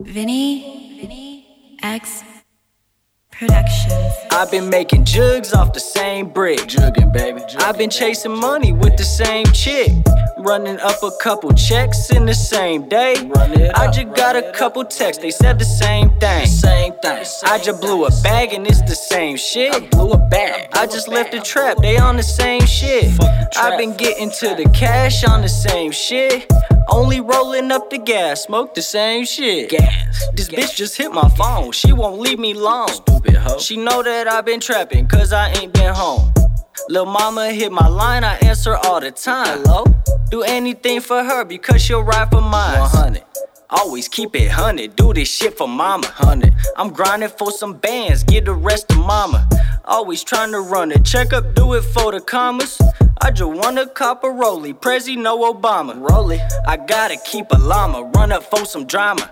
Vinny, Vinny? X Productions. I've been making jugs off the same brick. Jugging, baby. Jugging, I've been chasing money with the same chick. Running up a couple checks in the same day. Run it I just got a it couple texts, they said the same thing. Same thing. I just blew a bag and it's the same shit. I blew a bag. I just left the trap, they on the same shit. Fuck the trap. I've been getting to the cash on the same shit. Only rolling up the gas, smoke the same shit. Gas. This bitch just hit my phone, she won't leave me alone. Stupid She know that I've been trapping, cause I ain't been home. Lil' mama hit my line, I answer all the time. Hello? Do anything for her because she'll ride for mine. 100. Always keep it hundred, do this shit for mama. 100. I'm grinding for some bands, get the rest to mama. Always trying to run it, check up, do it for the commas. I just wanna cop a rollie, Prezi no Obama. Rollie. I gotta keep a llama, run up for some drama.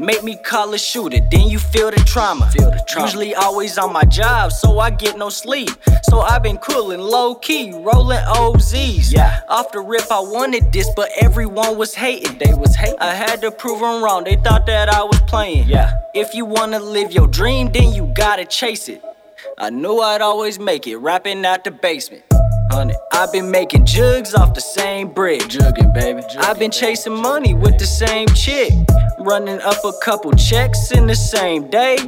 Make me call a shooter, then you feel the trauma. Feel the trauma. Usually always on my job, so I get no sleep. So I've been coolin' low key, rolling OZs. Yeah. Off the rip, I wanted this, but everyone was hating. They was hating. I had to prove them wrong, they thought that I was playing. Yeah. If you wanna live your dream, then you gotta chase it. I knew I'd always make it, rapping out the basement. 100. I've been making jugs off the same brick. Jugging, baby. Jugging, I've been baby. chasing money with the same chick. Running up a couple checks in the same day.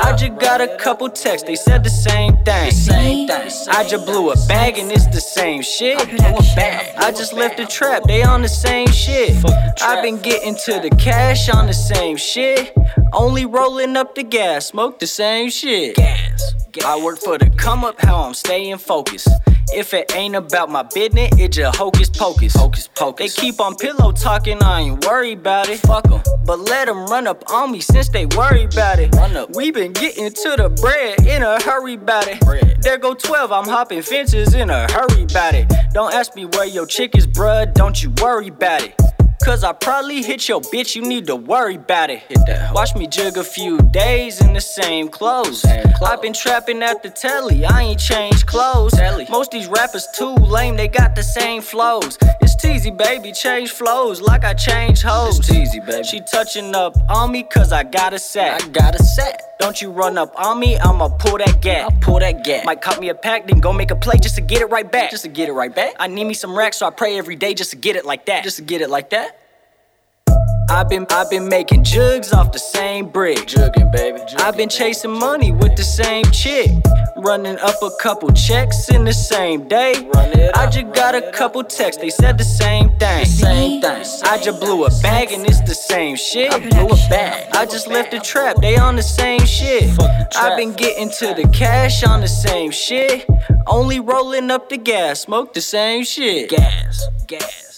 I just got a couple texts, they said the same thing. Same thing. I just blew a bag and it's the same shit. Blew a bag. I just left the trap, they on the same shit. The. I've been getting to the cash on the same shit. Only rolling up the gas, smoke the same shit. Gas. I work for the come up, how I'm staying focused. If it ain't about my business, it just hocus pocus. Hocus They keep on pillow talking, I ain't worried about it. Fuck 'em. But let them run up on me since they worry about it. Run up. We been getting to the bread in a hurry about it. Bread. There go 12, I'm hopping fences in a hurry about it. Don't ask me where your chick is, bruh, don't you worry about it. Cause I probably hit your bitch, you need to worry about it. Hit that. Watch me jig a few days in the same clothes. Same clothes. I've been trapping at the telly, I ain't changed clothes. Telly. Most these rappers too lame, they got the same flows. It's TeeZy, baby, change flows like I change hoes. It's TeeZy, baby. She touching up on me cause I got a sack. I got a set. Don't you run up on me, I'ma pull that gap. I'll pull that gas. Might cut me a pack, then go make a play just to get it right back. Just to get it right back. I need me some racks, so I pray every day just to get it like that. Just to get it like that. I've been I've been making jugs off the same brick. Jugging, baby. Jugging, I've been chasing money with the same chick. Running up a couple checks in the same day. I just got a couple texts, they said the same thing. Same thing. I just blew a bag and it's the same shit. I blew a bag. I just left the trap, they on the same shit. Fuck the trap. I've been getting to the cash on the same shit. Only rolling up the gas, smoke the same shit. Gas. Gas.